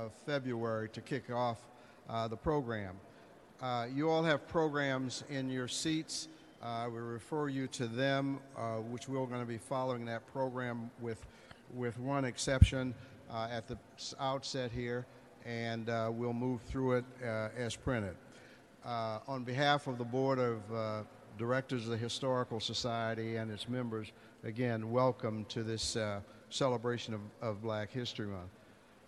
of February to kick off uh, the program. Uh, you all have programs in your seats. Uh, we refer you to them, uh, which we're going to be following that program with, with one exception uh, at the outset here, and uh, we'll move through it as printed. on behalf of the Board of Directors of the Historical Society and its members, again, welcome to this celebration of, of Black History Month.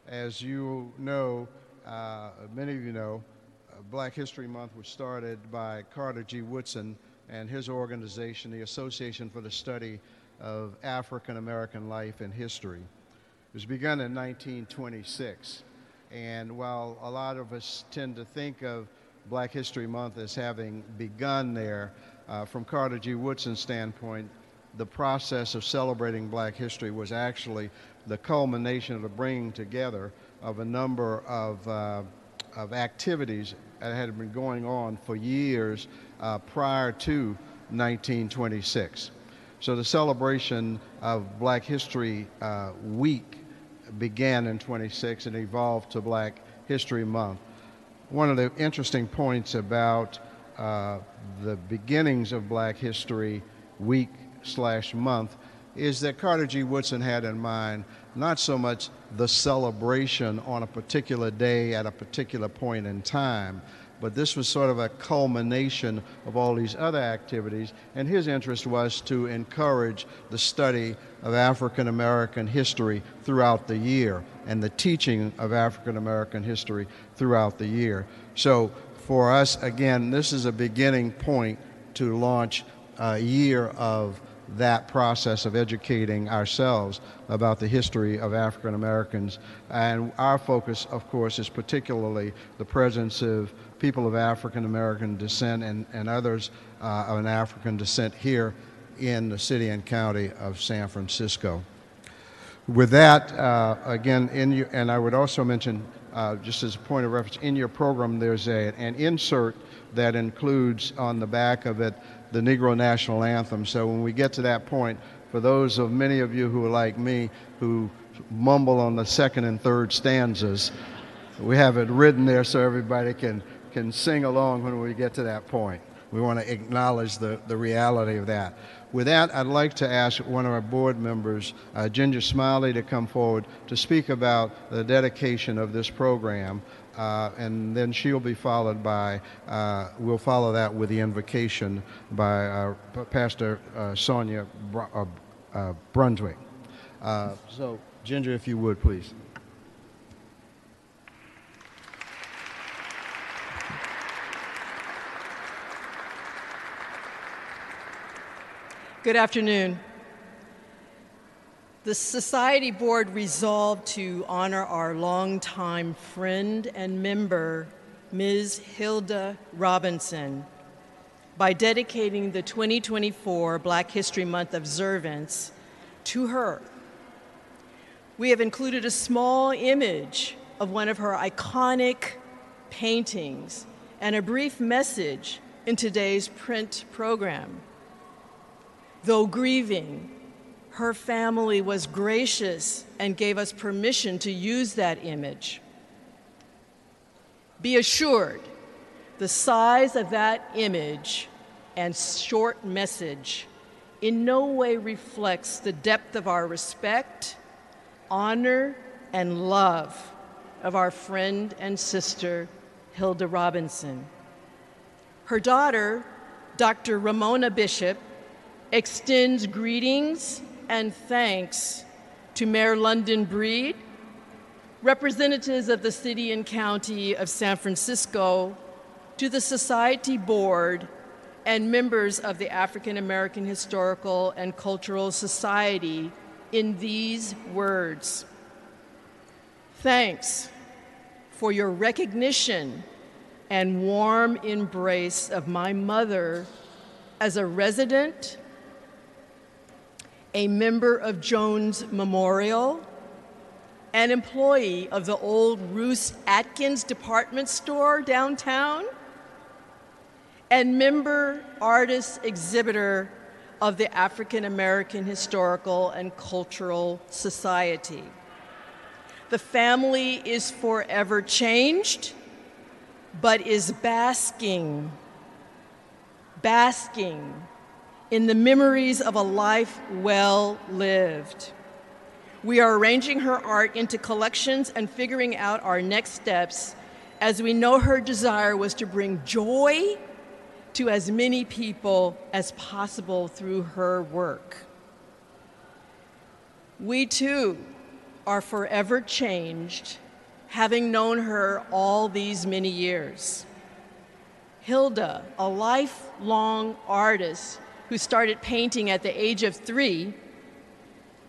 As you know, uh, many of you know, uh, Black History Month was started by Carter G. Woodson and his organization, the Association for the Study of African American Life and History. It was begun in 1926. And while a lot of us tend to think of Black History Month as having begun there, uh, from Carter G. Woodson's standpoint, the process of celebrating black history was actually the culmination of the bringing together of a number of, uh, of activities that had been going on for years uh, prior to 1926. So the celebration of Black History uh, Week began in 26 and evolved to Black History Month. One of the interesting points about uh, the beginnings of Black History Week slash month is that Carter G. Woodson had in mind not so much the celebration on a particular day at a particular point in time, but this was sort of a culmination of all these other activities, and his interest was to encourage the study of African American history throughout the year and the teaching of African American history throughout the year. So for us, again, this is a beginning point to launch a year of that process of educating ourselves about the history of African Americans. And our focus, of course, is particularly the presence of people of African American descent and, and others uh, of an African descent here in the city and county of San Francisco. With that, uh, again, in you, and I would also mention, uh, just as a point of reference, in your program there's a, an insert that includes on the back of it the Negro National Anthem. So when we get to that point, for those of many of you who are like me, who mumble on the second and third stanzas, we have it written there so everybody can, can sing along when we get to that point. We want to acknowledge the, the reality of that. With that, I'd like to ask one of our board members, uh, Ginger Smiley, to come forward to speak about the dedication of this program. Uh, and then she'll be followed by, uh, we'll follow that with the invocation by uh, Pastor uh, Sonia Br- uh, uh, Brunswick. so, Ginger, if you would, please. Good afternoon the Society Board resolved to honor our longtime friend and member, Ms. Hilda Robinson, by dedicating the 2024 Black History Month observance to her. We have included a small image of one of her iconic paintings and a brief message in today's print program. Though grieving, her family was gracious and gave us permission to use that image. Be assured, the size of that image and short message in no way reflects the depth of our respect, honor, and love of our friend and sister, Hilda Robinson. Her daughter, Dr. Ramona Bishop, extends greetings and thanks to Mayor London Breed, representatives of the City and County of San Francisco, to the Society Board, and members of the African American Historical and Cultural Society in these words. Thanks for your recognition and warm embrace of my mother as a resident a member of Jones Memorial, an employee of the old Roos Atkins department store downtown, and member, artist, exhibitor of the African American Historical and Cultural Society. The family is forever changed, but is basking, basking in the memories of a life well lived. We are arranging her art into collections and figuring out our next steps as we know her desire was to bring joy to as many people as possible through her work. We too are forever changed, having known her all these many years. Hilda, a lifelong artist who started painting at the age of three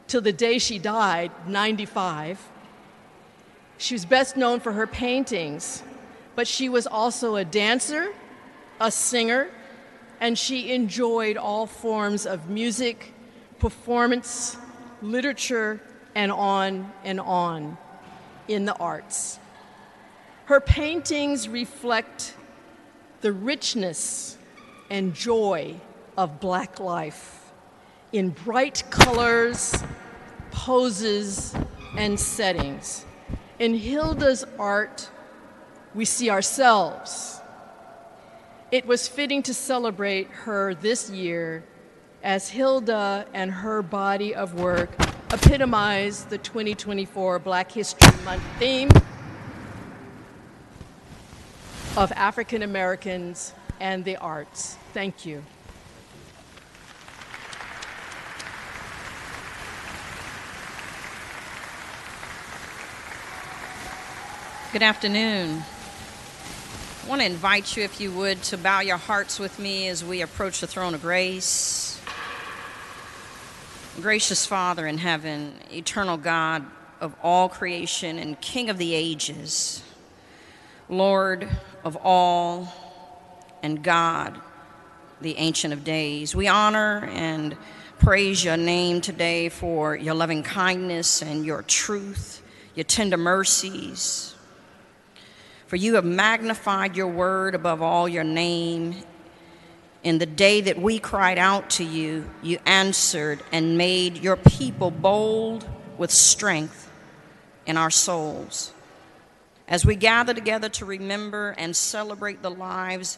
till the day she died, 95. She was best known for her paintings, but she was also a dancer, a singer, and she enjoyed all forms of music, performance, literature, and on and on in the arts. Her paintings reflect the richness and joy of black life in bright colors, poses, and settings. In Hilda's art, we see ourselves. It was fitting to celebrate her this year as Hilda and her body of work epitomize the 2024 Black History Month theme of African Americans and the arts. Thank you. Good afternoon. I want to invite you, if you would, to bow your hearts with me as we approach the throne of grace. Gracious Father in heaven, eternal God of all creation and King of the ages, Lord of all and God, the Ancient of Days, we honor and praise your name today for your loving kindness and your truth, your tender mercies for you have magnified your word above all your name. In the day that we cried out to you, you answered and made your people bold with strength in our souls. As we gather together to remember and celebrate the lives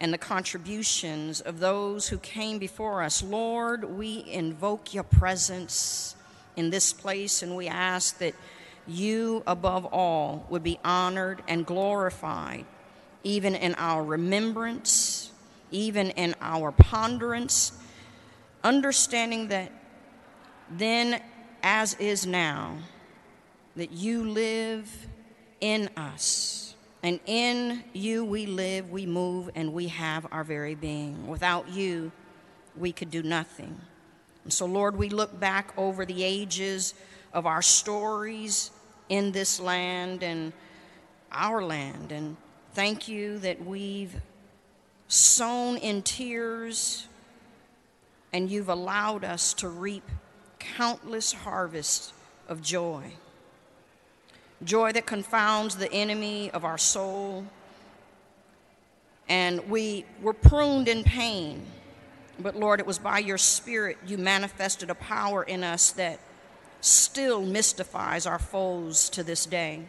and the contributions of those who came before us, Lord, we invoke your presence in this place and we ask that you above all would be honored and glorified, even in our remembrance, even in our ponderance, understanding that then, as is now, that you live in us. And in you we live, we move, and we have our very being. Without you, we could do nothing. And so, Lord, we look back over the ages of our stories in this land and our land. And thank you that we've sown in tears and you've allowed us to reap countless harvests of joy. Joy that confounds the enemy of our soul. And we were pruned in pain. But Lord, it was by your Spirit you manifested a power in us that still mystifies our foes to this day.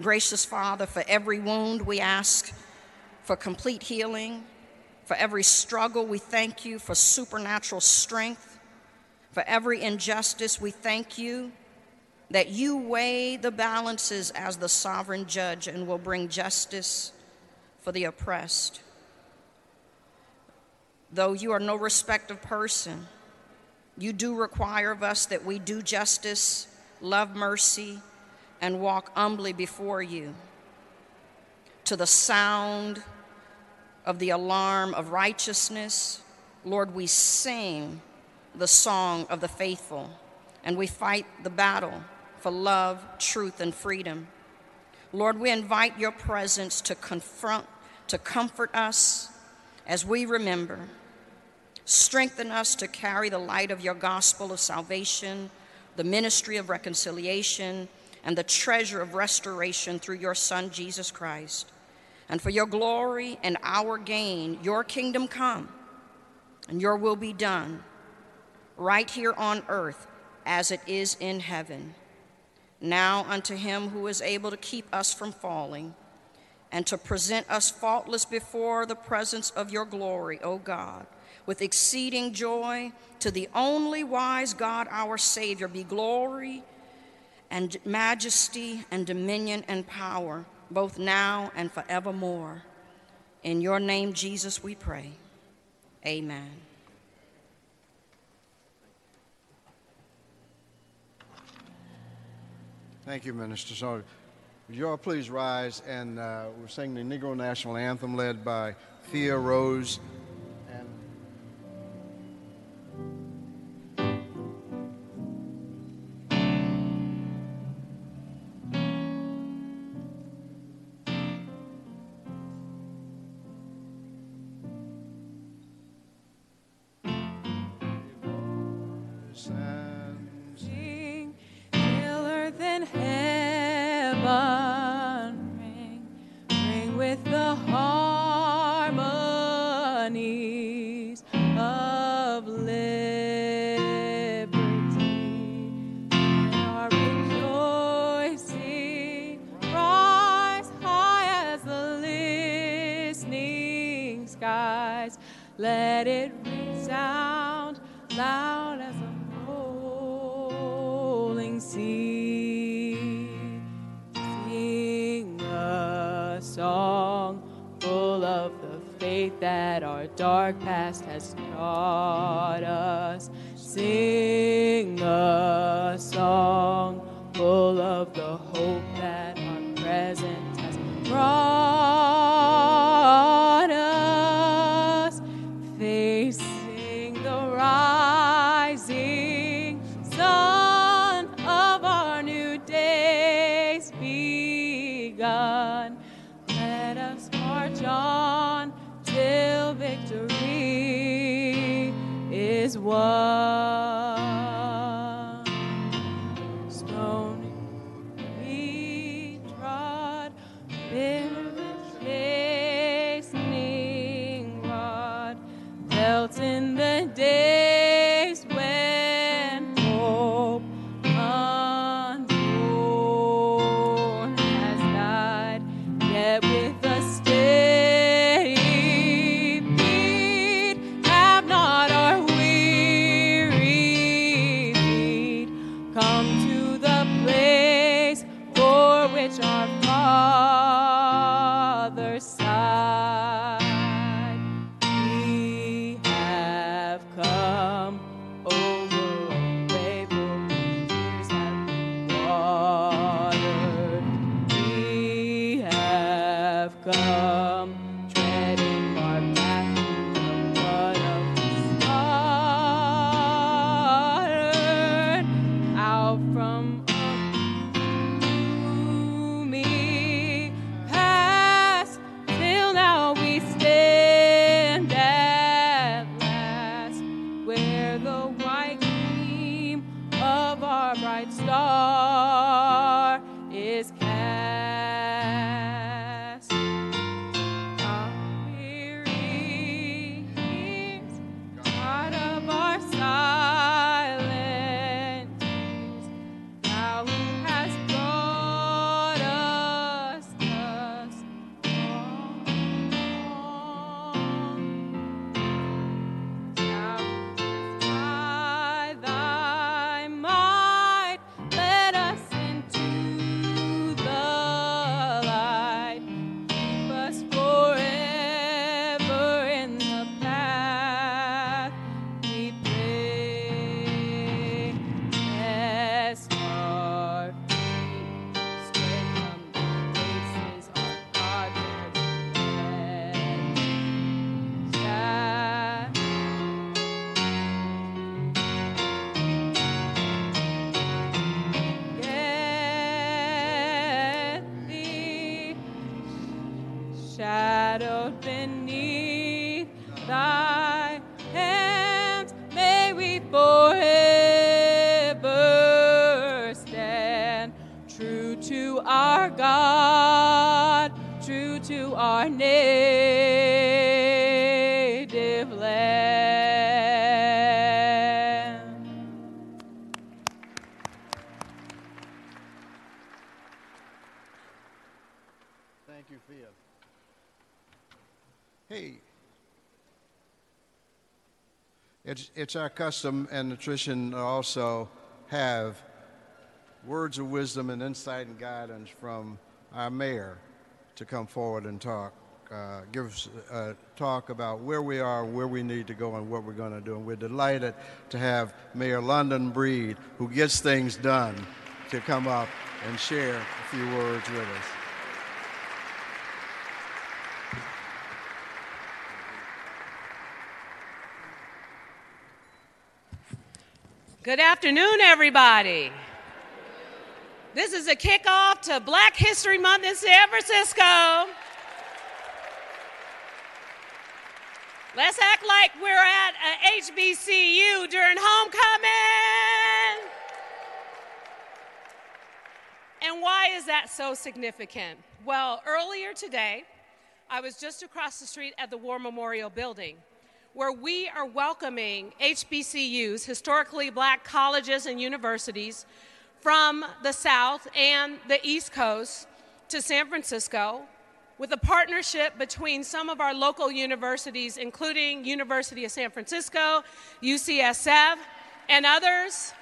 Gracious Father, for every wound we ask for complete healing. For every struggle, we thank you for supernatural strength. For every injustice, we thank you that you weigh the balances as the sovereign judge and will bring justice for the oppressed. Though you are no respect of person, you do require of us that we do justice, love mercy, and walk humbly before you. To the sound of the alarm of righteousness, Lord, we sing the song of the faithful, and we fight the battle for love, truth, and freedom. Lord, we invite your presence to confront, to comfort us as we remember Strengthen us to carry the light of your gospel of salvation, the ministry of reconciliation, and the treasure of restoration through your Son, Jesus Christ. And for your glory and our gain, your kingdom come and your will be done, right here on earth as it is in heaven. Now unto him who is able to keep us from falling and to present us faultless before the presence of your glory, O God with exceeding joy. To the only wise God, our Savior, be glory and majesty and dominion and power, both now and forevermore. In your name, Jesus, we pray. Amen. Thank you, Minister So, Would you all please rise and uh, we're singing the Negro National Anthem led by Thea Rose sing the rising sun of our new days begun. Let us march on till victory is won. It's, our custom and the tradition also have words of wisdom and insight and guidance from our mayor to come forward and talk, uh, give us a talk about where we are, where we need to go, and what we're going to do. And we're delighted to have Mayor London Breed, who gets things done, to come up and share a few words with us. Good afternoon, everybody. This is a kickoff to Black History Month in San Francisco. Let's act like we're at a HBCU during homecoming. And why is that so significant? Well, earlier today, I was just across the street at the War Memorial Building where we are welcoming HBCUs, historically black colleges and universities, from the South and the East Coast to San Francisco with a partnership between some of our local universities, including University of San Francisco, UCSF, and others.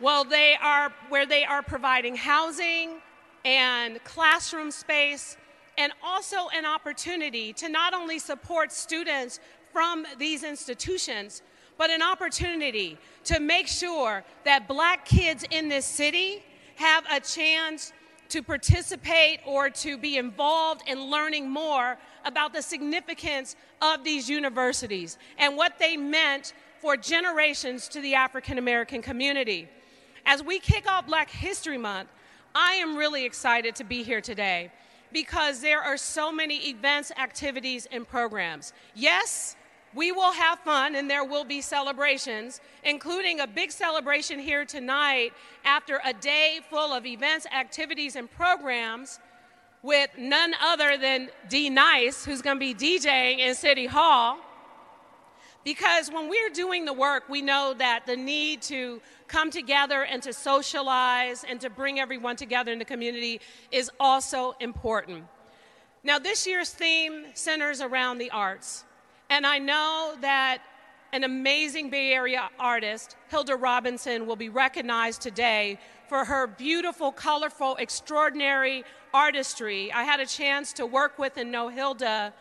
Well, they are where they are providing housing and classroom space and also an opportunity to not only support students from these institutions, but an opportunity to make sure that black kids in this city have a chance to participate or to be involved in learning more about the significance of these universities and what they meant for generations to the African American community. As we kick off Black History Month, I am really excited to be here today because there are so many events, activities, and programs. Yes, we will have fun and there will be celebrations, including a big celebration here tonight after a day full of events, activities, and programs with none other than D Nice, who's going to be DJing in City Hall. Because when we're doing the work, we know that the need to come together and to socialize and to bring everyone together in the community is also important. Now, this year's theme centers around the arts. And I know that an amazing Bay Area artist, Hilda Robinson, will be recognized today for her beautiful, colorful, extraordinary artistry. I had a chance to work with and know Hilda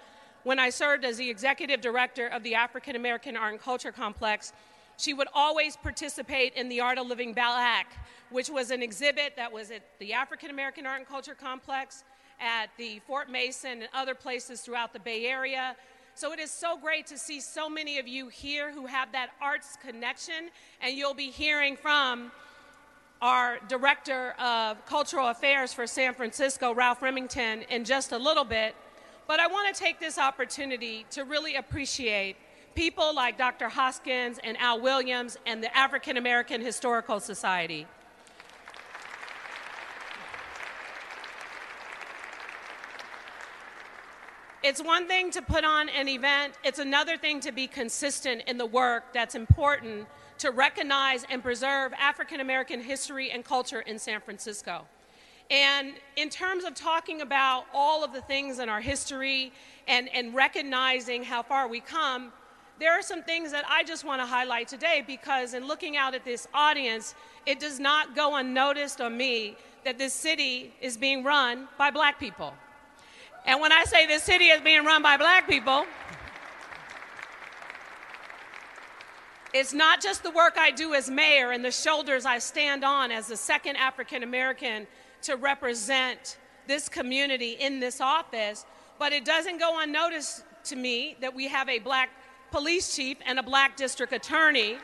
when I served as the executive director of the African American Art and Culture Complex, she would always participate in the Art of Living Black, which was an exhibit that was at the African American Art and Culture Complex, at the Fort Mason, and other places throughout the Bay Area. So it is so great to see so many of you here who have that arts connection, and you'll be hearing from our Director of Cultural Affairs for San Francisco, Ralph Remington, in just a little bit. But I want to take this opportunity to really appreciate people like Dr. Hoskins and Al Williams and the African American Historical Society. It's one thing to put on an event, it's another thing to be consistent in the work that's important to recognize and preserve African American history and culture in San Francisco. And in terms of talking about all of the things in our history and, and recognizing how far we come, there are some things that I just want to highlight today because in looking out at this audience, it does not go unnoticed on me that this city is being run by black people. And when I say this city is being run by black people, it's not just the work I do as mayor and the shoulders I stand on as the second African American to represent this community in this office, but it doesn't go unnoticed to me that we have a black police chief and a black district attorney.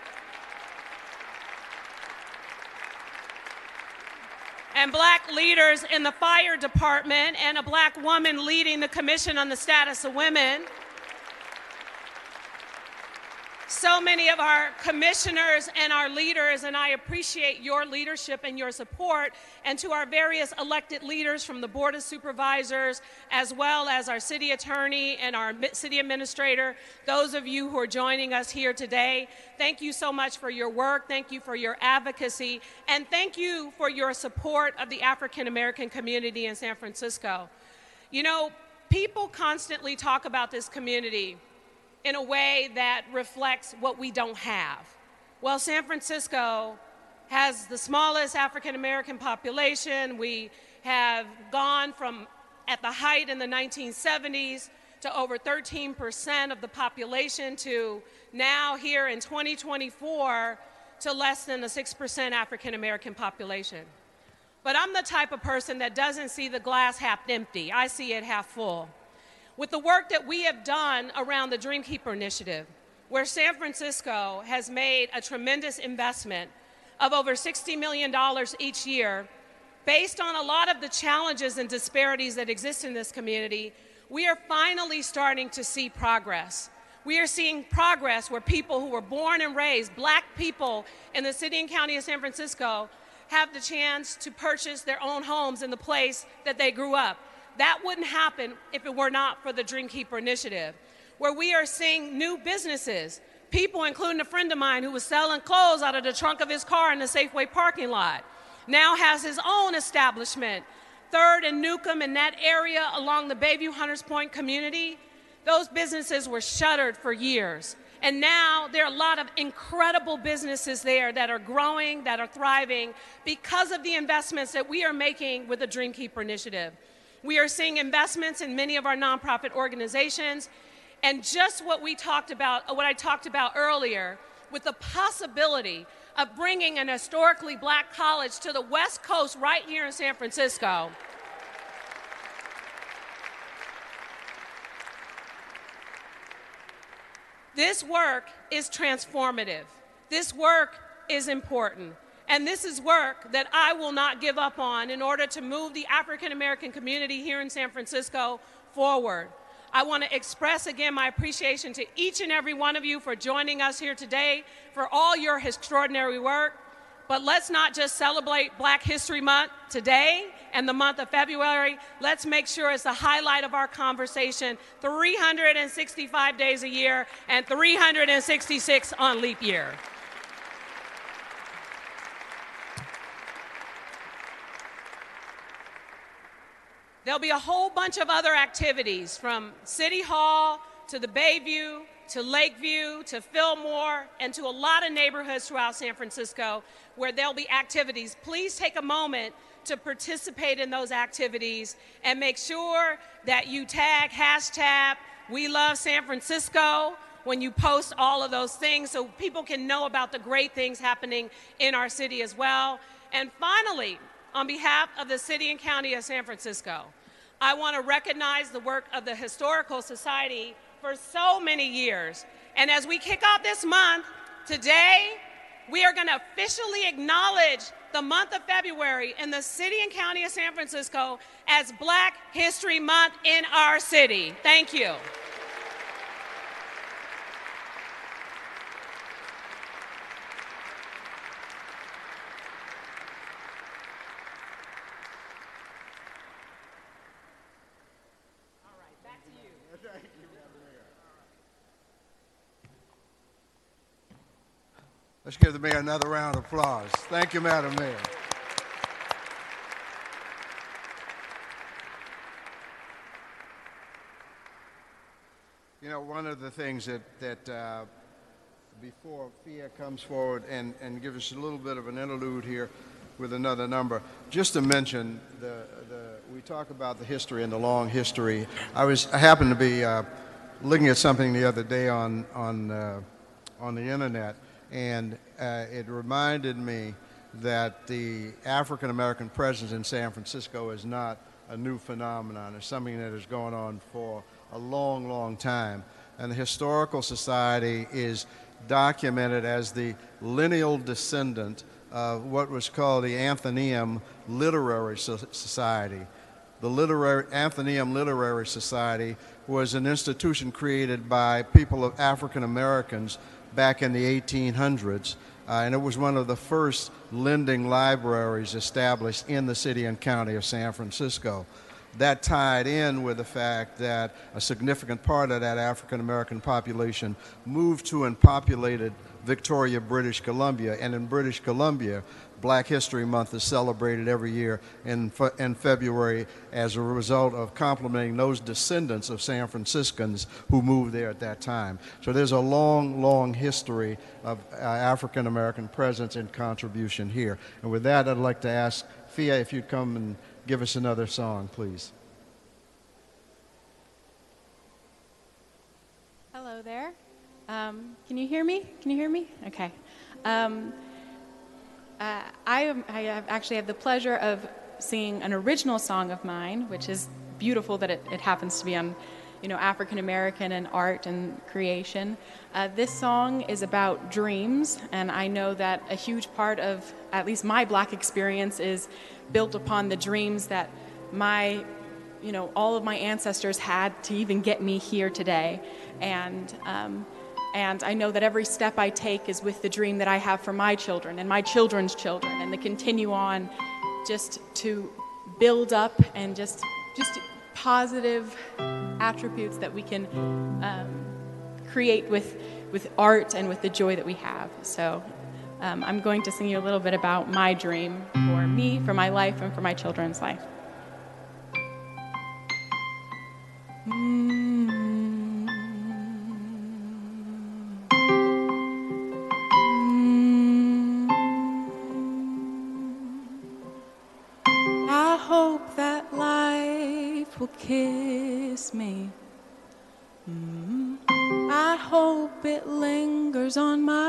and black leaders in the fire department, and a black woman leading the Commission on the Status of Women. So many of our commissioners and our leaders, and I appreciate your leadership and your support, and to our various elected leaders from the Board of Supervisors, as well as our city attorney and our city administrator, those of you who are joining us here today, thank you so much for your work, thank you for your advocacy, and thank you for your support of the African American community in San Francisco. You know, people constantly talk about this community in a way that reflects what we don't have. Well, San Francisco has the smallest African American population. We have gone from at the height in the 1970s to over 13% of the population to now here in 2024 to less than a 6% African American population. But I'm the type of person that doesn't see the glass half empty, I see it half full with the work that we have done around the Dreamkeeper Initiative, where San Francisco has made a tremendous investment of over $60 million each year, based on a lot of the challenges and disparities that exist in this community, we are finally starting to see progress. We are seeing progress where people who were born and raised, black people in the city and county of San Francisco, have the chance to purchase their own homes in the place that they grew up. That wouldn't happen if it were not for the Dreamkeeper Initiative, where we are seeing new businesses, people, including a friend of mine who was selling clothes out of the trunk of his car in the Safeway parking lot, now has his own establishment. Third and Newcomb in that area along the Bayview Hunters Point community, those businesses were shuttered for years. And now there are a lot of incredible businesses there that are growing, that are thriving because of the investments that we are making with the Dreamkeeper Initiative. We are seeing investments in many of our nonprofit organizations. And just what we talked about, what I talked about earlier, with the possibility of bringing an historically black college to the West Coast right here in San Francisco. This work is transformative. This work is important. And this is work that I will not give up on in order to move the African American community here in San Francisco forward. I want to express again my appreciation to each and every one of you for joining us here today, for all your extraordinary work. But let's not just celebrate Black History Month today and the month of February. Let's make sure it's the highlight of our conversation 365 days a year and 366 on leap year. There'll be a whole bunch of other activities from City Hall to the Bayview to Lakeview to Fillmore and to a lot of neighborhoods throughout San Francisco where there'll be activities. Please take a moment to participate in those activities and make sure that you tag hashtag we love San Francisco when you post all of those things so people can know about the great things happening in our city as well. And finally, on behalf of the city and county of San Francisco, I want to recognize the work of the Historical Society for so many years. And as we kick off this month, today, we are going to officially acknowledge the month of February in the city and county of San Francisco as Black History Month in our city. Thank you. Let's give the mayor another round of applause. Thank you, Madam Mayor. You know, one of the things that, that uh, before Fia comes forward and, and gives us a little bit of an interlude here with another number, just to mention, the, the, we talk about the history and the long history. I, was, I happened to be uh, looking at something the other day on, on, uh, on the internet and uh, it reminded me that the African American presence in San Francisco is not a new phenomenon. It's something that has gone on for a long, long time. And the Historical Society is documented as the lineal descendant of what was called the Athenaeum Literary Society. The literary, Athenaeum Literary Society was an institution created by people of African Americans back in the 1800s. Uh, and it was one of the first lending libraries established in the city and county of San Francisco. That tied in with the fact that a significant part of that African American population moved to and populated Victoria, British Columbia. And in British Columbia, Black History Month is celebrated every year in, fe- in February as a result of complimenting those descendants of San Franciscans who moved there at that time. So there's a long, long history of uh, African American presence and contribution here. And with that, I'd like to ask Fia if you'd come and give us another song, please. Hello there. Um, can you hear me? Can you hear me? Okay. Um, uh, I, am, I have actually have the pleasure of singing an original song of mine, which is beautiful that it, it happens to be on, you know, African American and art and creation. Uh, this song is about dreams, and I know that a huge part of at least my black experience is built upon the dreams that my you know all of my ancestors had to even get me here today and um, and I know that every step I take is with the dream that I have for my children and my children's children, and to continue on just to build up and just, just positive attributes that we can um, create with, with art and with the joy that we have. So um, I'm going to sing you a little bit about my dream for me, for my life, and for my children's life. Mm. Kiss me. Mm-hmm. I hope it lingers on my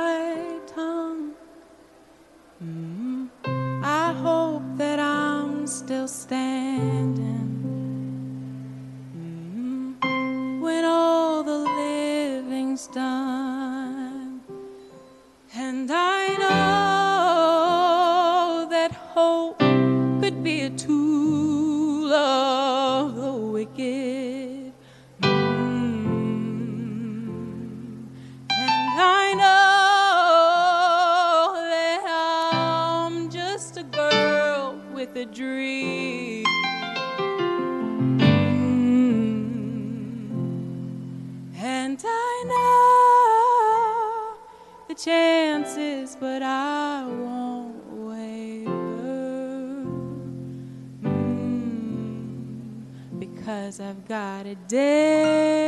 because I've got a day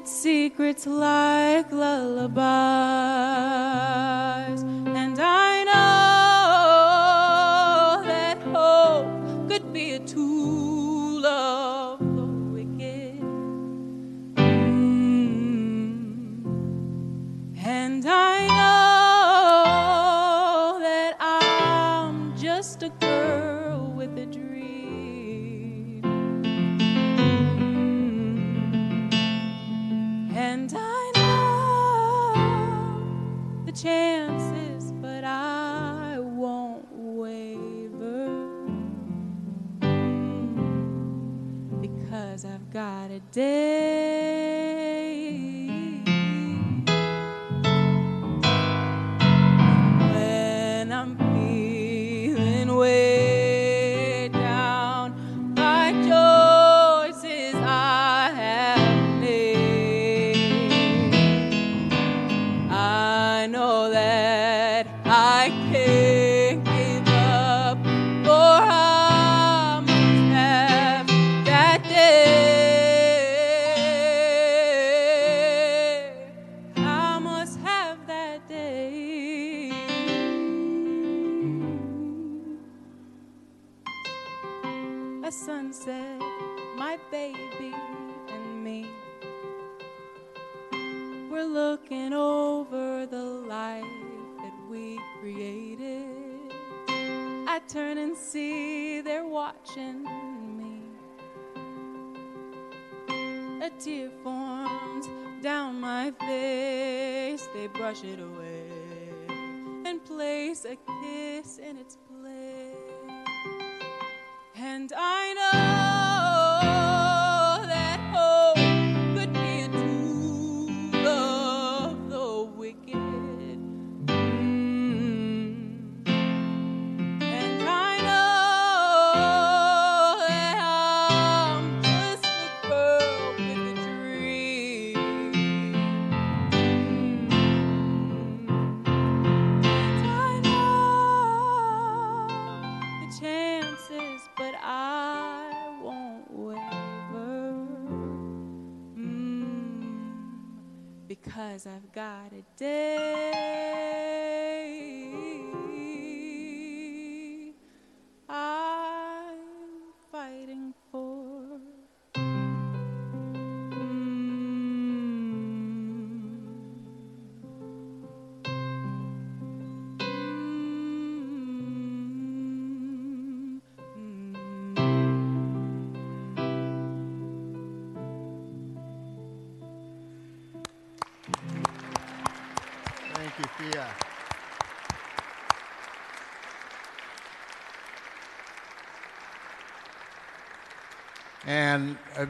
its secrets like lullabies. My baby and me. We're looking over the life that we created. I turn and see they're watching me. A tear forms down my face, they brush it away and place a kiss in its place. And I know because I've got a day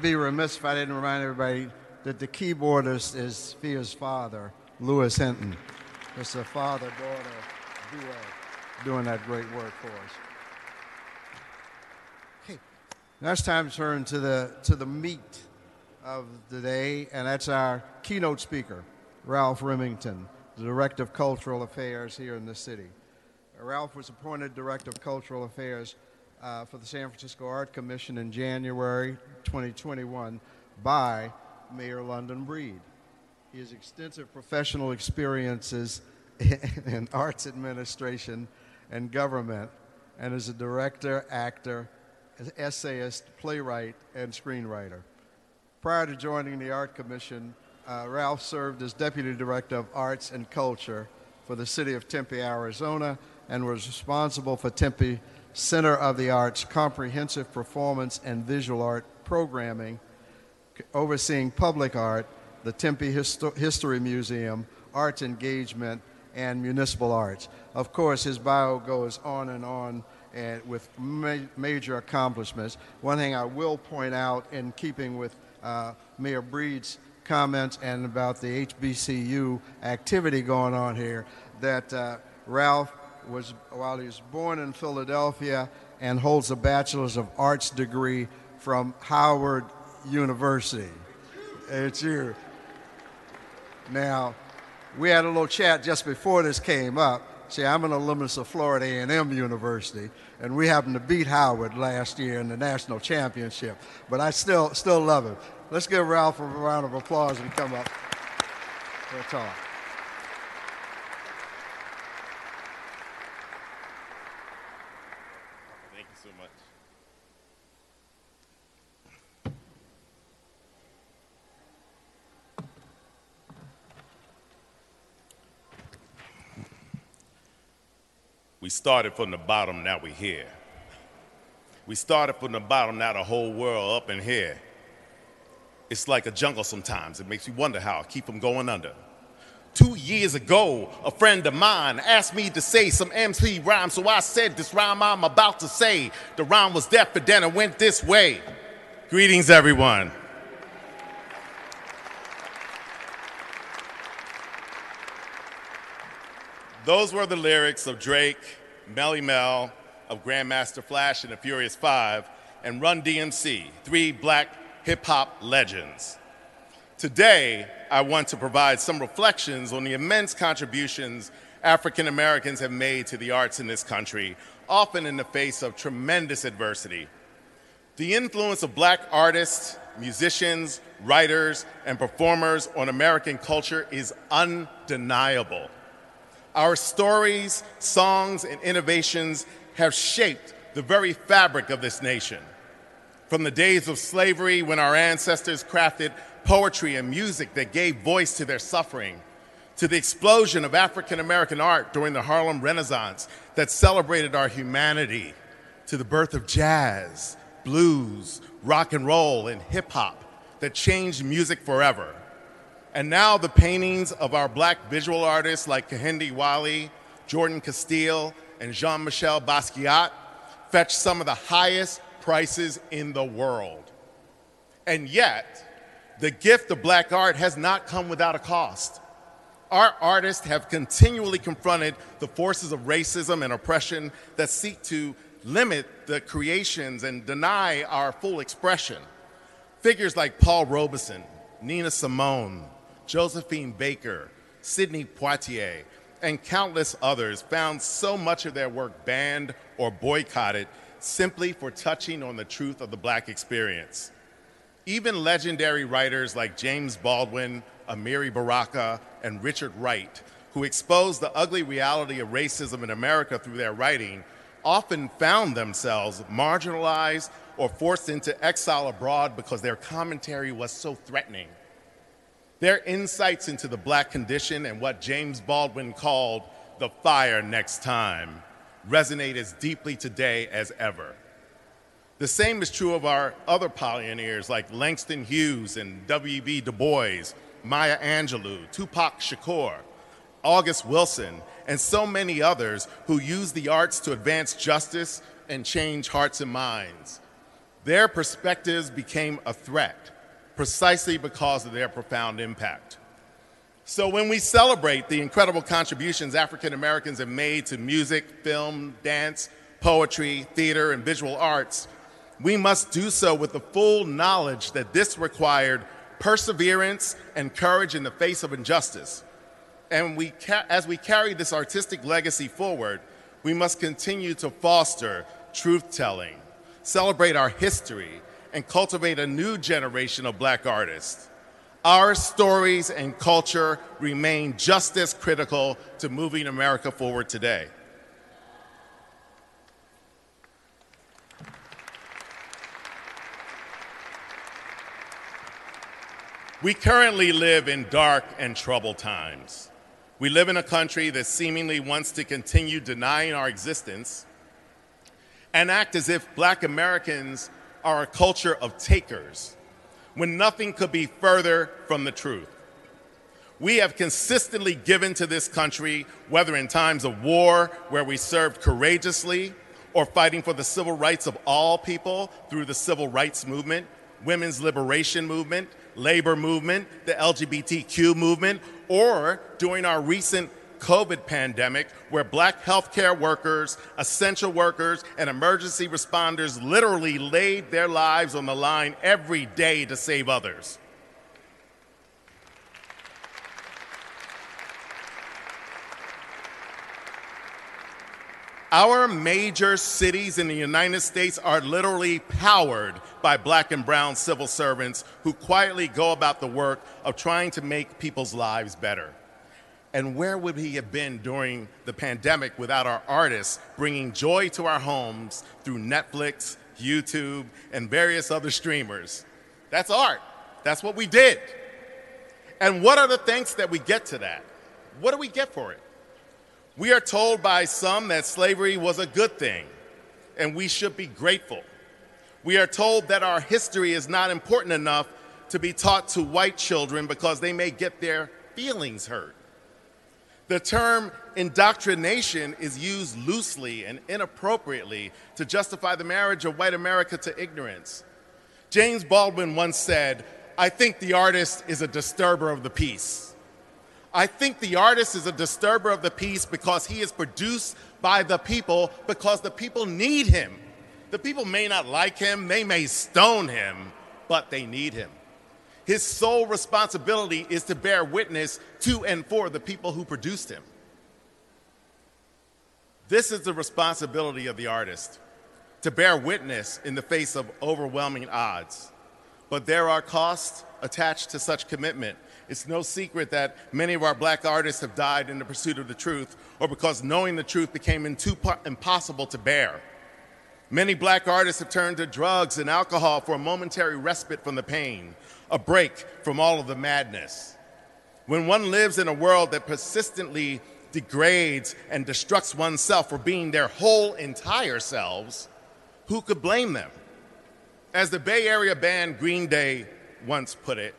I'd be remiss if I didn't remind everybody that the keyboardist is Thea's father, Lewis Hinton. It's a father-daughter duo doing that great work for us. Okay, now it's time to turn to the to the meat of the day, and that's our keynote speaker, Ralph Remington, the Director of Cultural Affairs here in the city. Ralph was appointed Director of Cultural Affairs uh, for the San Francisco Art Commission in January 2021 by Mayor London Breed. He has extensive professional experiences in arts administration and government and is a director, actor, essayist, playwright, and screenwriter. Prior to joining the Art Commission, uh, Ralph served as Deputy Director of Arts and Culture for the city of Tempe, Arizona, and was responsible for Tempe Center of the Arts comprehensive performance and visual art programming, overseeing public art, the Tempe Histo- History Museum, arts engagement, and municipal arts. Of course, his bio goes on and on and with ma- major accomplishments. One thing I will point out, in keeping with uh, Mayor Breed's comments and about the HBCU activity going on here, that uh, Ralph was, while he was born in Philadelphia and holds a Bachelor's of Arts degree from Howard University. It's you. Now, we had a little chat just before this came up. See, I'm an alumnus of Florida A&M University, and we happened to beat Howard last year in the national championship. But I still still love him. Let's give Ralph a round of applause and come up for a talk. Thank you so much. We started from the bottom, now we're here. We started from the bottom, now the whole world up in here. It's like a jungle sometimes. It makes you wonder how I keep from going under. Two years ago, a friend of mine asked me to say some MC rhyme, so I said this rhyme I'm about to say. The rhyme was deaf, but then it went this way. Greetings, everyone. Those were the lyrics of Drake, Melle Mel, of Grandmaster Flash and the Furious Five, and Run DMC, three black hip hop legends. Today, I want to provide some reflections on the immense contributions African Americans have made to the arts in this country, often in the face of tremendous adversity. The influence of black artists, musicians, writers, and performers on American culture is undeniable. Our stories, songs, and innovations have shaped the very fabric of this nation. From the days of slavery when our ancestors crafted poetry and music that gave voice to their suffering, to the explosion of African American art during the Harlem Renaissance that celebrated our humanity, to the birth of jazz, blues, rock and roll, and hip hop that changed music forever. And now the paintings of our black visual artists like Kehinde Wiley, Jordan Casteel, and Jean Michel Basquiat fetch some of the highest prices in the world. And yet, the gift of black art has not come without a cost. Our artists have continually confronted the forces of racism and oppression that seek to limit the creations and deny our full expression. Figures like Paul Robeson, Nina Simone, Josephine Baker, Sidney Poitier, and countless others found so much of their work banned or boycotted simply for touching on the truth of the black experience. Even legendary writers like James Baldwin, Amiri Baraka, and Richard Wright, who exposed the ugly reality of racism in America through their writing, often found themselves marginalized or forced into exile abroad because their commentary was so threatening. Their insights into the black condition and what James Baldwin called the fire next time resonate as deeply today as ever. The same is true of our other pioneers like Langston Hughes and W.B. Du Bois, Maya Angelou, Tupac Shakur, August Wilson, and so many others who use the arts to advance justice and change hearts and minds. Their perspectives became a threat precisely because of their profound impact. So when we celebrate the incredible contributions African Americans have made to music, film, dance, poetry, theater, and visual arts, we must do so with the full knowledge that this required perseverance and courage in the face of injustice. And we as we carry this artistic legacy forward, we must continue to foster truth telling, celebrate our history, and cultivate a new generation of black artists. Our stories and culture remain just as critical to moving America forward today. We currently live in dark and troubled times. We live in a country that seemingly wants to continue denying our existence and act as if black Americans are a culture of takers when nothing could be further from the truth. We have consistently given to this country, whether in times of war, where we served courageously, or fighting for the civil rights of all people through the civil rights movement, women's liberation movement, labor movement, the LGBTQ movement, or during our recent COVID pandemic, where black healthcare workers, essential workers, and emergency responders literally laid their lives on the line every day to save others. Our major cities in the United States are literally powered by black and brown civil servants who quietly go about the work of trying to make people's lives better. And where would he have been during the pandemic without our artists bringing joy to our homes through Netflix, YouTube, and various other streamers? That's art. That's what we did. And what are the thanks that we get to that? What do we get for it? We are told by some that slavery was a good thing, and we should be grateful. We are told that our history is not important enough to be taught to white children because they may get their feelings hurt. The term indoctrination is used loosely and inappropriately to justify the marriage of white America to ignorance. James Baldwin once said, I think the artist is a disturber of the peace. I think the artist is a disturber of the peace because he is produced by the people because the people need him. The people may not like him, they may stone him, but they need him. His sole responsibility is to bear witness to and for the people who produced him. This is the responsibility of the artist to bear witness in the face of overwhelming odds. But there are costs attached to such commitment. It's no secret that many of our black artists have died in the pursuit of the truth or because knowing the truth became too impossible to bear. Many black artists have turned to drugs and alcohol for a momentary respite from the pain, a break from all of the madness. When one lives in a world that persistently degrades and destructs oneself for being their whole entire selves, who could blame them? As the Bay Area band Green Day once put it,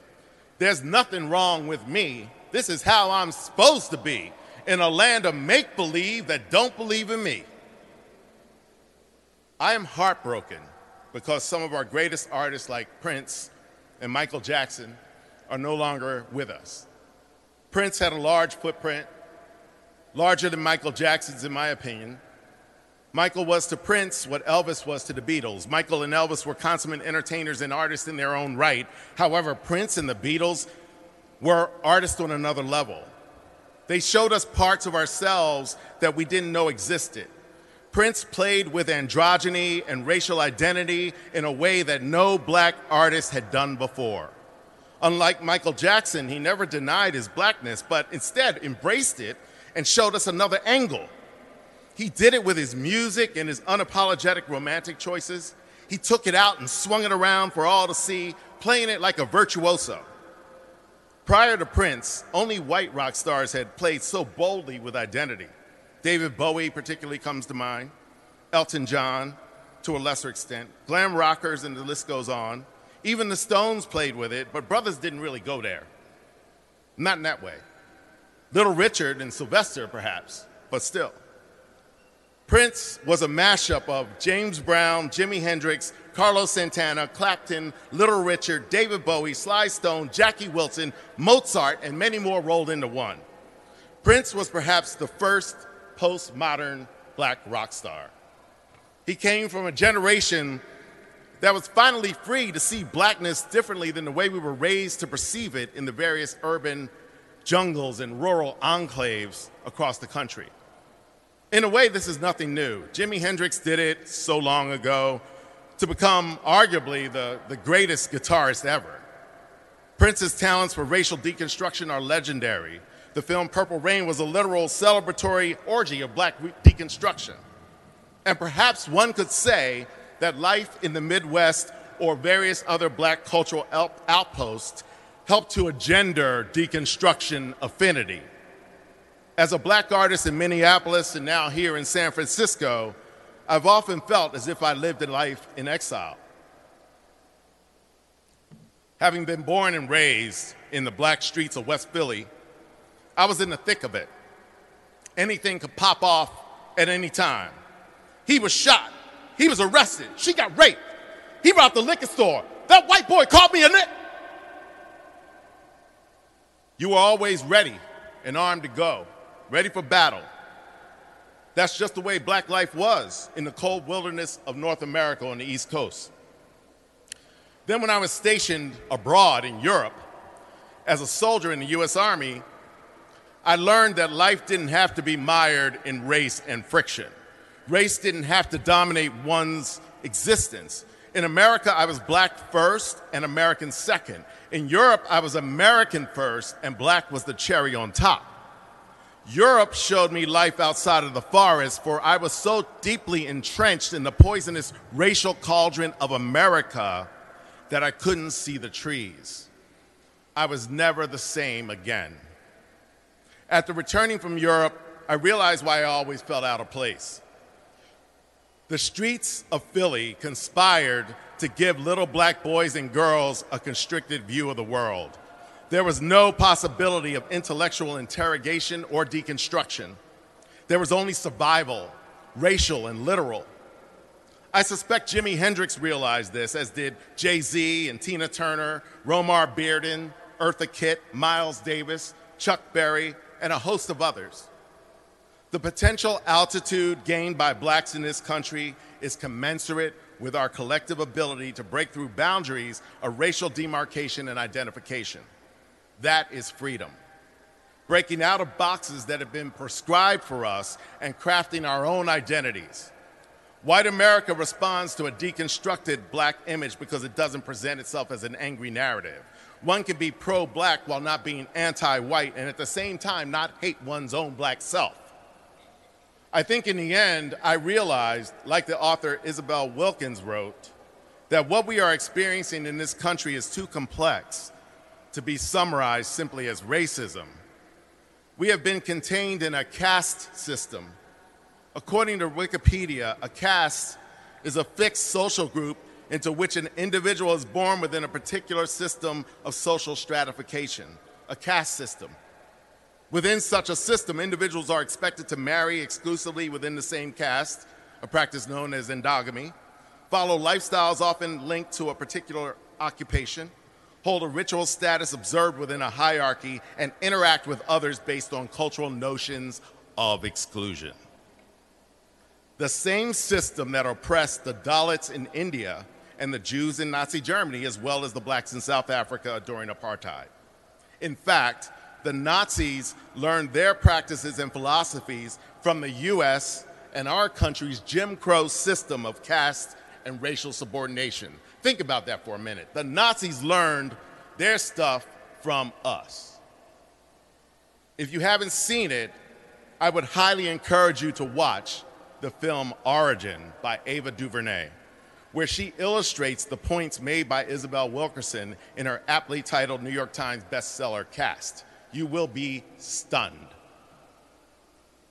there's nothing wrong with me. This is how I'm supposed to be in a land of make believe that don't believe in me. I am heartbroken because some of our greatest artists, like Prince and Michael Jackson, are no longer with us. Prince had a large footprint, larger than Michael Jackson's, in my opinion. Michael was to Prince what Elvis was to the Beatles. Michael and Elvis were consummate entertainers and artists in their own right. However, Prince and the Beatles were artists on another level. They showed us parts of ourselves that we didn't know existed. Prince played with androgyny and racial identity in a way that no black artist had done before. Unlike Michael Jackson, he never denied his blackness, but instead embraced it and showed us another angle. He did it with his music and his unapologetic romantic choices. He took it out and swung it around for all to see, playing it like a virtuoso. Prior to Prince, only white rock stars had played so boldly with identity. David Bowie particularly comes to mind, Elton John to a lesser extent, glam rockers, and the list goes on. Even the Stones played with it, but brothers didn't really go there. Not in that way. Little Richard and Sylvester, perhaps, but still. Prince was a mashup of James Brown, Jimi Hendrix, Carlos Santana, Clapton, Little Richard, David Bowie, Sly Stone, Jackie Wilson, Mozart, and many more rolled into one. Prince was perhaps the first postmodern black rock star. He came from a generation that was finally free to see blackness differently than the way we were raised to perceive it in the various urban jungles and rural enclaves across the country. In a way, this is nothing new. Jimi Hendrix did it so long ago to become arguably the, the greatest guitarist ever. Prince's talents for racial deconstruction are legendary. The film Purple Rain was a literal celebratory orgy of black deconstruction. And perhaps one could say that life in the Midwest or various other black cultural outposts helped to engender deconstruction affinity. As a black artist in Minneapolis and now here in San Francisco, I've often felt as if I lived a life in exile. Having been born and raised in the black streets of West Philly, I was in the thick of it. Anything could pop off at any time. He was shot. He was arrested. She got raped. He robbed the liquor store. That white boy called me a nit. You were always ready and armed to go, ready for battle. That's just the way black life was in the cold wilderness of North America on the East Coast. Then, when I was stationed abroad in Europe as a soldier in the US Army, I learned that life didn't have to be mired in race and friction. Race didn't have to dominate one's existence. In America, I was black first and American second. In Europe, I was American first and black was the cherry on top. Europe showed me life outside of the forest, for I was so deeply entrenched in the poisonous racial cauldron of America that I couldn't see the trees. I was never the same again. After returning from Europe, I realized why I always felt out of place. The streets of Philly conspired to give little black boys and girls a constricted view of the world. There was no possibility of intellectual interrogation or deconstruction. There was only survival, racial and literal. I suspect Jimi Hendrix realized this, as did Jay Z and Tina Turner, Romare Bearden, Eartha Kitt, Miles Davis, Chuck Berry, and a host of others. The potential altitude gained by blacks in this country is commensurate with our collective ability to break through boundaries of racial demarcation and identification. That is freedom. Breaking out of boxes that have been prescribed for us and crafting our own identities. White America responds to a deconstructed black image because it doesn't present itself as an angry narrative. One can be pro black while not being anti white and at the same time not hate one's own black self. I think in the end, I realized, like the author Isabel Wilkins wrote, that what we are experiencing in this country is too complex to be summarized simply as racism. We have been contained in a caste system. According to Wikipedia, a caste is a fixed social group into which an individual is born within a particular system of social stratification, a caste system. Within such a system, individuals are expected to marry exclusively within the same caste, a practice known as endogamy, follow lifestyles often linked to a particular occupation, hold a ritual status observed within a hierarchy, and interact with others based on cultural notions of exclusion. The same system that oppressed the Dalits in India and the Jews in Nazi Germany, as well as the blacks in South Africa during apartheid. In fact, the Nazis learned their practices and philosophies from the US and our country's Jim Crow system of caste and racial subordination. Think about that for a minute. The Nazis learned their stuff from us. If you haven't seen it, I would highly encourage you to watch the film Origin by Ava DuVernay where she illustrates the points made by Isabel Wilkerson in her aptly titled New York Times bestseller, Caste. You will be stunned.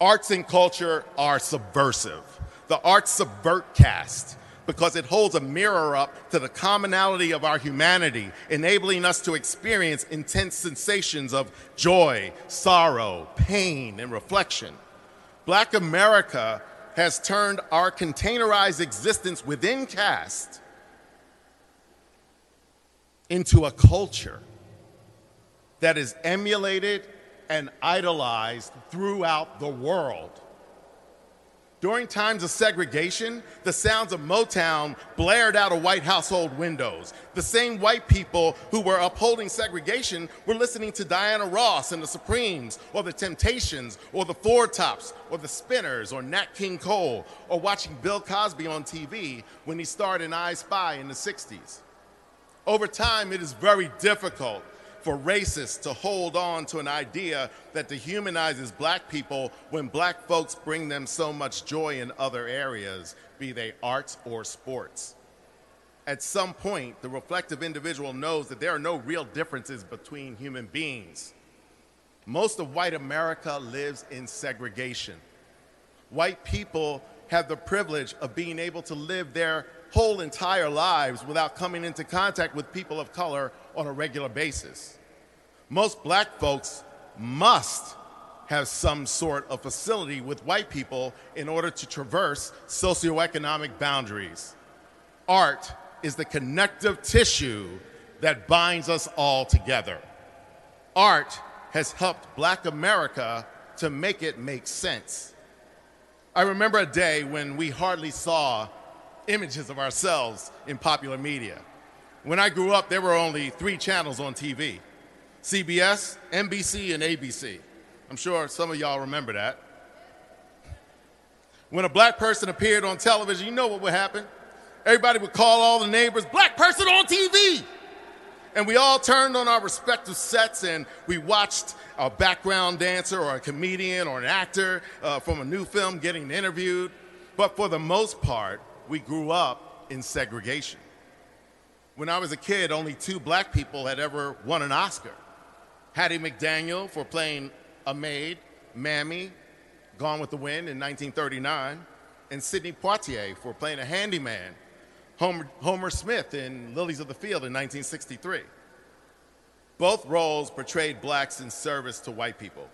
Arts and culture are subversive. The arts subvert caste because it holds a mirror up to the commonality of our humanity, enabling us to experience intense sensations of joy, sorrow, pain, and reflection. Black America has turned our containerized existence within caste into a culture that is emulated and idolized throughout the world. During times of segregation, the sounds of Motown blared out of white household windows. The same white people who were upholding segregation were listening to Diana Ross and the Supremes, or the Temptations, or the Four Tops, or the Spinners, or Nat King Cole, or watching Bill Cosby on TV when he starred in I Spy in the 60s. Over time, it is very difficult for racists to hold on to an idea that dehumanizes black people when black folks bring them so much joy in other areas, be they arts or sports. At some point, the reflective individual knows that there are no real differences between human beings. Most of white America lives in segregation. White people have the privilege of being able to live their whole entire lives without coming into contact with people of color on a regular basis. Most black folks must have some sort of facility with white people in order to traverse socioeconomic boundaries. Art is the connective tissue that binds us all together. Art has helped black America to make it make sense. I remember a day when we hardly saw images of ourselves in popular media. When I grew up, there were only three channels on TV CBS, NBC, and ABC. I'm sure some of y'all remember that. When a black person appeared on television, you know what would happen? Everybody would call all the neighbors, black person on TV. And we all turned on our respective sets and we watched a background dancer or a comedian or an actor uh, from a new film getting interviewed. But for the most part, we grew up in segregation. When I was a kid, only two black people had ever won an Oscar. Hattie McDaniel for playing a maid, Mammy, Gone with the Wind in 1939, and Sidney Poitier for playing a handyman, Homer, Homer Smith in Lilies of the Field in 1963. Both roles portrayed blacks in service to white people.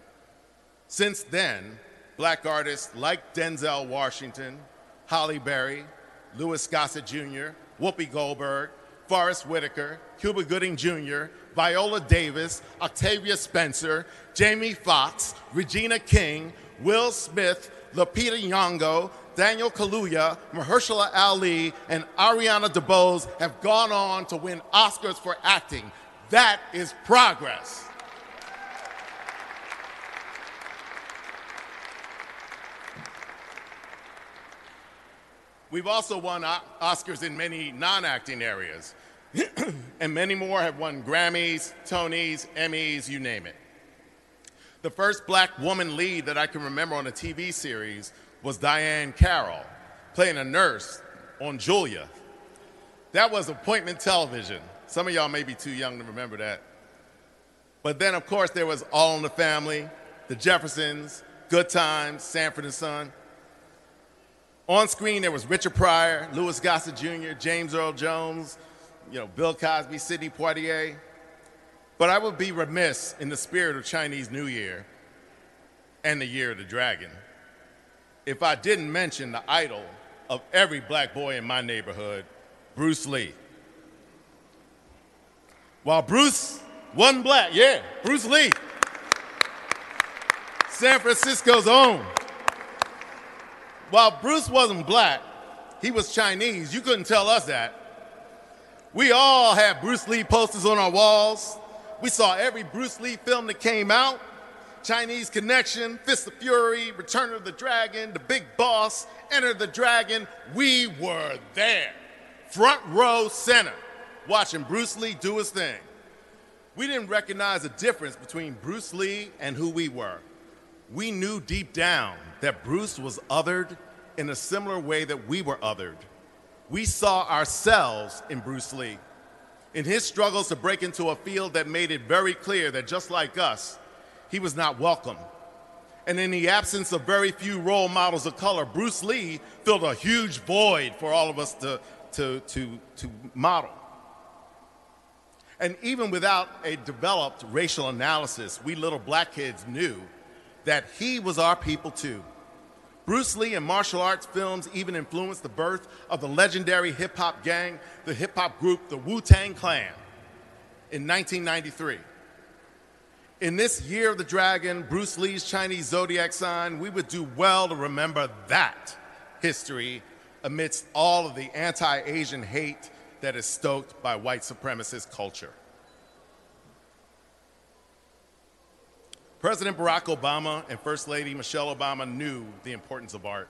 Since then, black artists like Denzel Washington, Halle Berry, Louis Gossett Jr., Whoopi Goldberg, Forest Whitaker, Cuba Gooding Jr., Viola Davis, Octavia Spencer, Jamie Foxx, Regina King, Will Smith, Lupita Nyong'o, Daniel Kaluuya, Mahershala Ali, and Ariana DeBose have gone on to win Oscars for acting. That is progress. We've also won Oscars in many non acting areas. and many more have won Grammys, Tonys, Emmys, you name it. The first black woman lead that I can remember on a TV series was Diahann Carroll, playing a nurse on Julia. That was appointment television. Some of y'all may be too young to remember that. But then, of course, there was All in the Family, The Jeffersons, Good Times, Sanford and Son. On screen, there was Richard Pryor, Louis Gossett Jr., James Earl Jones, you know, Bill Cosby, Sidney Poitier. But I would be remiss in the spirit of Chinese New Year and the Year of the Dragon if I didn't mention the idol of every black boy in my neighborhood, Bruce Lee. While Bruce wasn't black, yeah, Bruce Lee, San Francisco's own. While Bruce wasn't black, he was Chinese. You couldn't tell us that. We all had Bruce Lee posters on our walls. We saw every Bruce Lee film that came out Chinese Connection, Fist of Fury, Return of the Dragon, The Big Boss, Enter the Dragon. We were there, front row center, watching Bruce Lee do his thing. We didn't recognize a difference between Bruce Lee and who we were. We knew deep down that Bruce was othered in a similar way that we were othered. We saw ourselves in Bruce Lee, in his struggles to break into a field that made it very clear that just like us, he was not welcome. And in the absence of very few role models of color, Bruce Lee filled a huge void for all of us to, to, to, to model. And even without a developed racial analysis, we little black kids knew that he was our people too. Bruce Lee and martial arts films even influenced the birth of the legendary hip hop gang, the hip hop group, the Wu Tang Clan, in 1993. In this year of the dragon, Bruce Lee's Chinese zodiac sign, we would do well to remember that history amidst all of the anti Asian hate that is stoked by white supremacist culture. President Barack Obama and First Lady Michelle Obama knew the importance of art.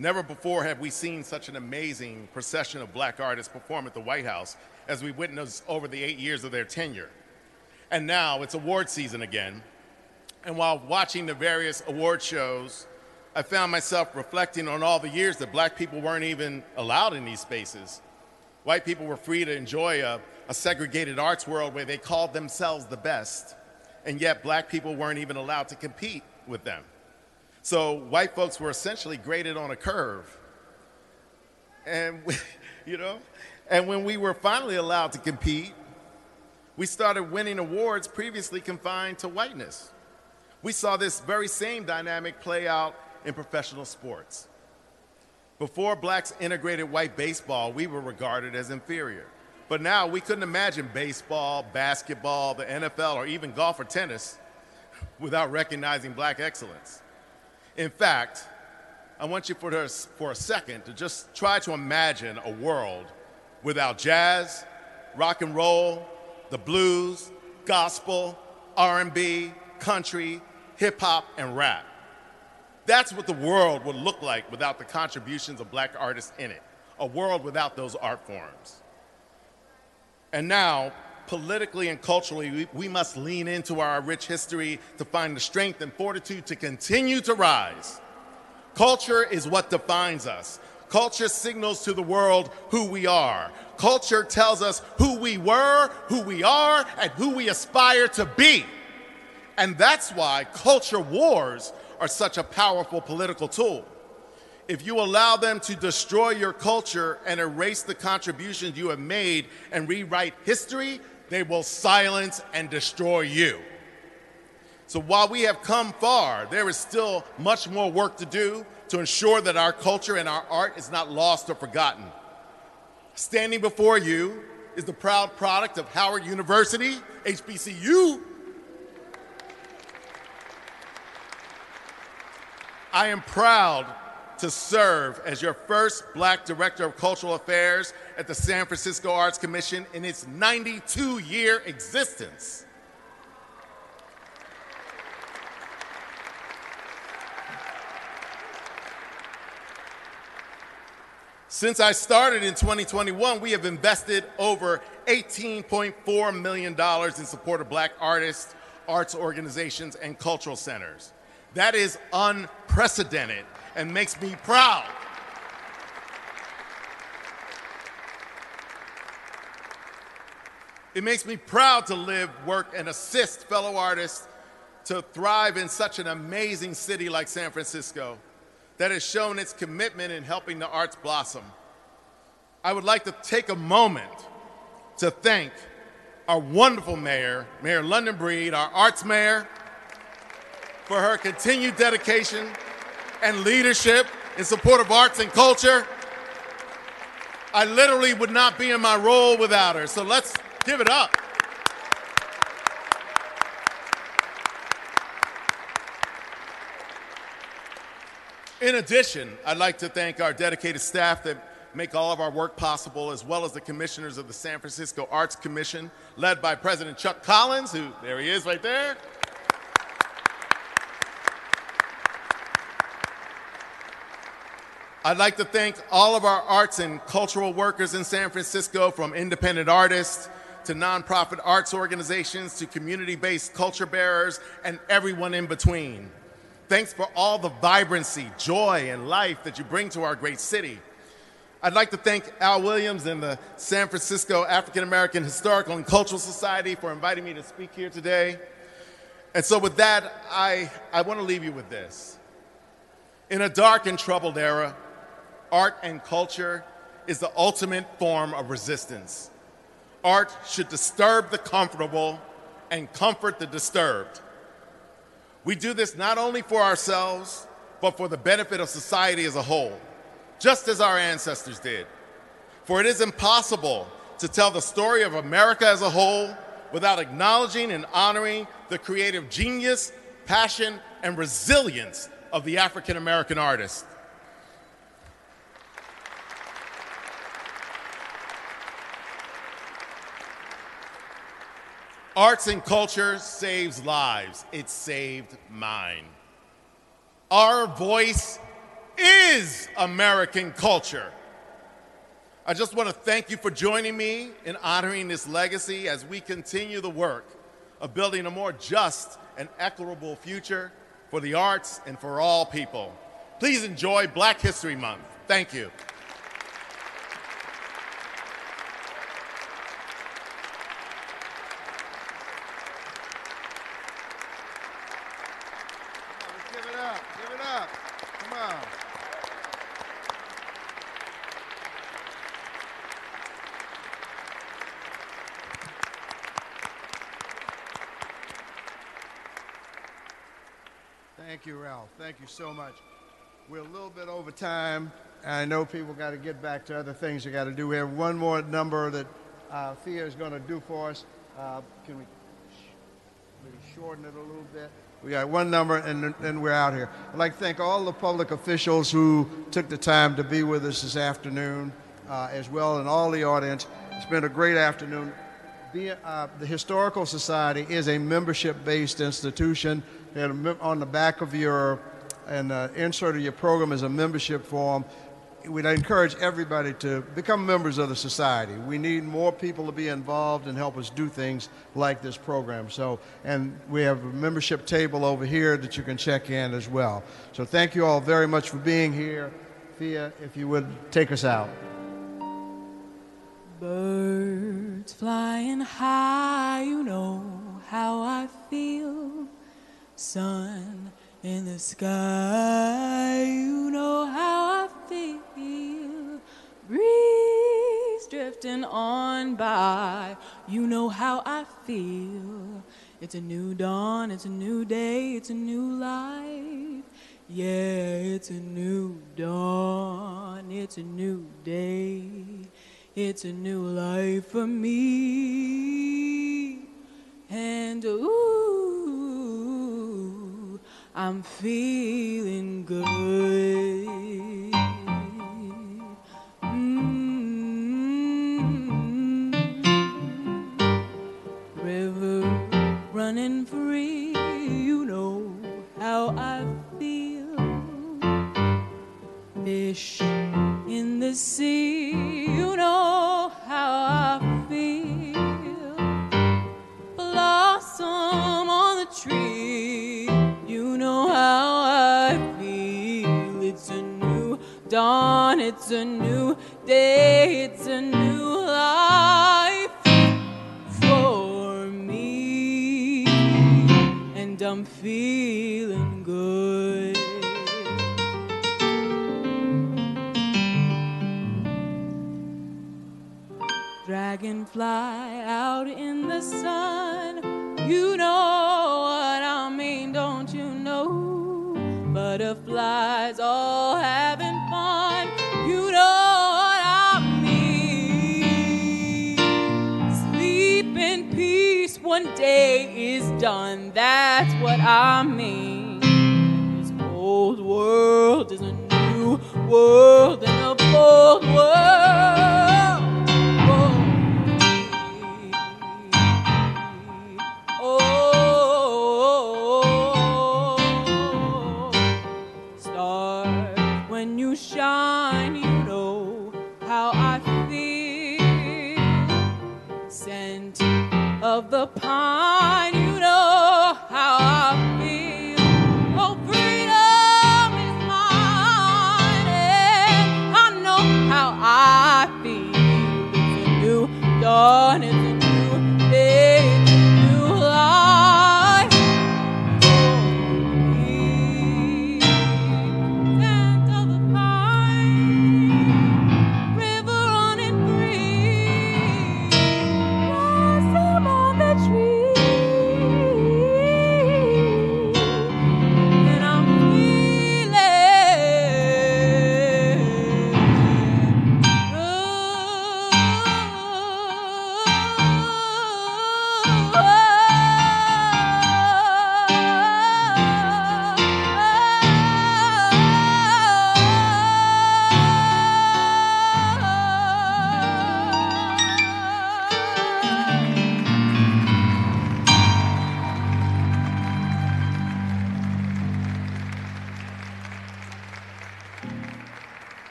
Never before have we seen such an amazing procession of black artists perform at the White House as we witnessed over the eight years of their tenure. And now it's award season again. And while watching the various award shows, I found myself reflecting on all the years that black people weren't even allowed in these spaces. White people were free to enjoy a, a segregated arts world where they called themselves the best, and yet black people weren't even allowed to compete with them. So white folks were essentially graded on a curve. And, we, you know, and when we were finally allowed to compete, we started winning awards previously confined to whiteness. We saw this very same dynamic play out in professional sports. Before blacks integrated white baseball, we were regarded as inferior. But now we couldn't imagine baseball, basketball, the NFL, or even golf or tennis without recognizing black excellence. In fact, I want you for, for a second to just try to imagine a world without jazz, rock and roll, the blues, gospel, R&B, country, hip hop, and rap. That's what the world would look like without the contributions of black artists in it, a world without those art forms. And now, politically and culturally, we, we, must lean into our rich history to find the strength and fortitude to continue to rise. Culture is what defines us. Culture signals to the world who we are. Culture tells us who we were, who we are, and who we aspire to be. And that's why culture wars are such a powerful political tool. If you allow them to destroy your culture and erase the contributions you have made and rewrite history, they will silence and destroy you. So while we have come far, there is still much more work to do to ensure that our culture and our art is not lost or forgotten. Standing before you is the proud product of Howard University, HBCU. I am proud to serve as your first black director of cultural affairs at the San Francisco Arts Commission in its 92 year existence. Since I started in 2021, we have invested over $18.4 million in support of black artists, arts organizations, and cultural centers. That is unprecedented and makes me proud. It makes me proud to live, work, and assist fellow artists to thrive in such an amazing city like San Francisco that has shown its commitment in helping the arts blossom. I would like to take a moment to thank our wonderful mayor, Mayor London Breed, our arts mayor, for her continued dedication and leadership in support of arts and culture. I literally would not be in my role without her, so let's give it up. In addition, I'd like to thank our dedicated staff that make all of our work possible, as well as the commissioners of the San Francisco Arts Commission, led by President Chuck Collins, who, there he is right there. I'd like to thank all of our arts and cultural workers in San Francisco, from independent artists to nonprofit arts organizations to community based culture bearers and everyone in between. Thanks for all the vibrancy, joy, and life that you bring to our great city. I'd like to thank Al Williams and the San Francisco African American Historical and Cultural Society for inviting me to speak here today. And so, with that, I, I want to leave you with this. In a dark and troubled era, art and culture is the ultimate form of resistance. Art should disturb the comfortable and comfort the disturbed. We do this not only for ourselves, but for the benefit of society as a whole, just as our ancestors did. For it is impossible to tell the story of America as a whole without acknowledging and honoring the creative genius, passion, and resilience of the African American artist. Arts and culture saves lives. It saved mine. Our voice is American culture. I just want to thank you for joining me in honoring this legacy as we continue the work of building a more just and equitable future for the arts and for all people. Please enjoy Black History Month. Thank you. Let's give it up. Give it up. Come on. Thank you, Ralph. Thank you so much. We're a little bit over time. I know people got to get back to other things they got to do. We have one more number that uh, Thea is going to do for us. Uh, can we maybe shorten it a little bit. We got one number, and then- we're out here. I'd like to thank all the public officials who took the time to be with us this afternoon, uh, as well, and all the audience. It's been a great afternoon. The, uh, the Historical Society is a membership-based institution. And on the back of your and uh, insert of your program is a membership form. We'd encourage everybody to become members of the society. We need more people to be involved and help us do things like this program. So, and we have a membership table over here that you can check in as well. So, thank you all very much for being here. Thea, if you would take us out. Birds flying high, you know how I feel. Sun in the sky, you know how I feel. Breeze drifting on by, you know how I feel. It's a new dawn, it's a new day, it's a new life. Yeah, it's a new dawn, it's a new day. It's a new life for me. And ooh, I'm feeling good. Mm. River running free, you know how I feel fish in the sea. A new day, it's a new life for me. And I'm feeling good. Dragonfly out in the sun. You know what I mean, don't you know? Butterflies done. That's what I mean. This old world is a new world and a bold world.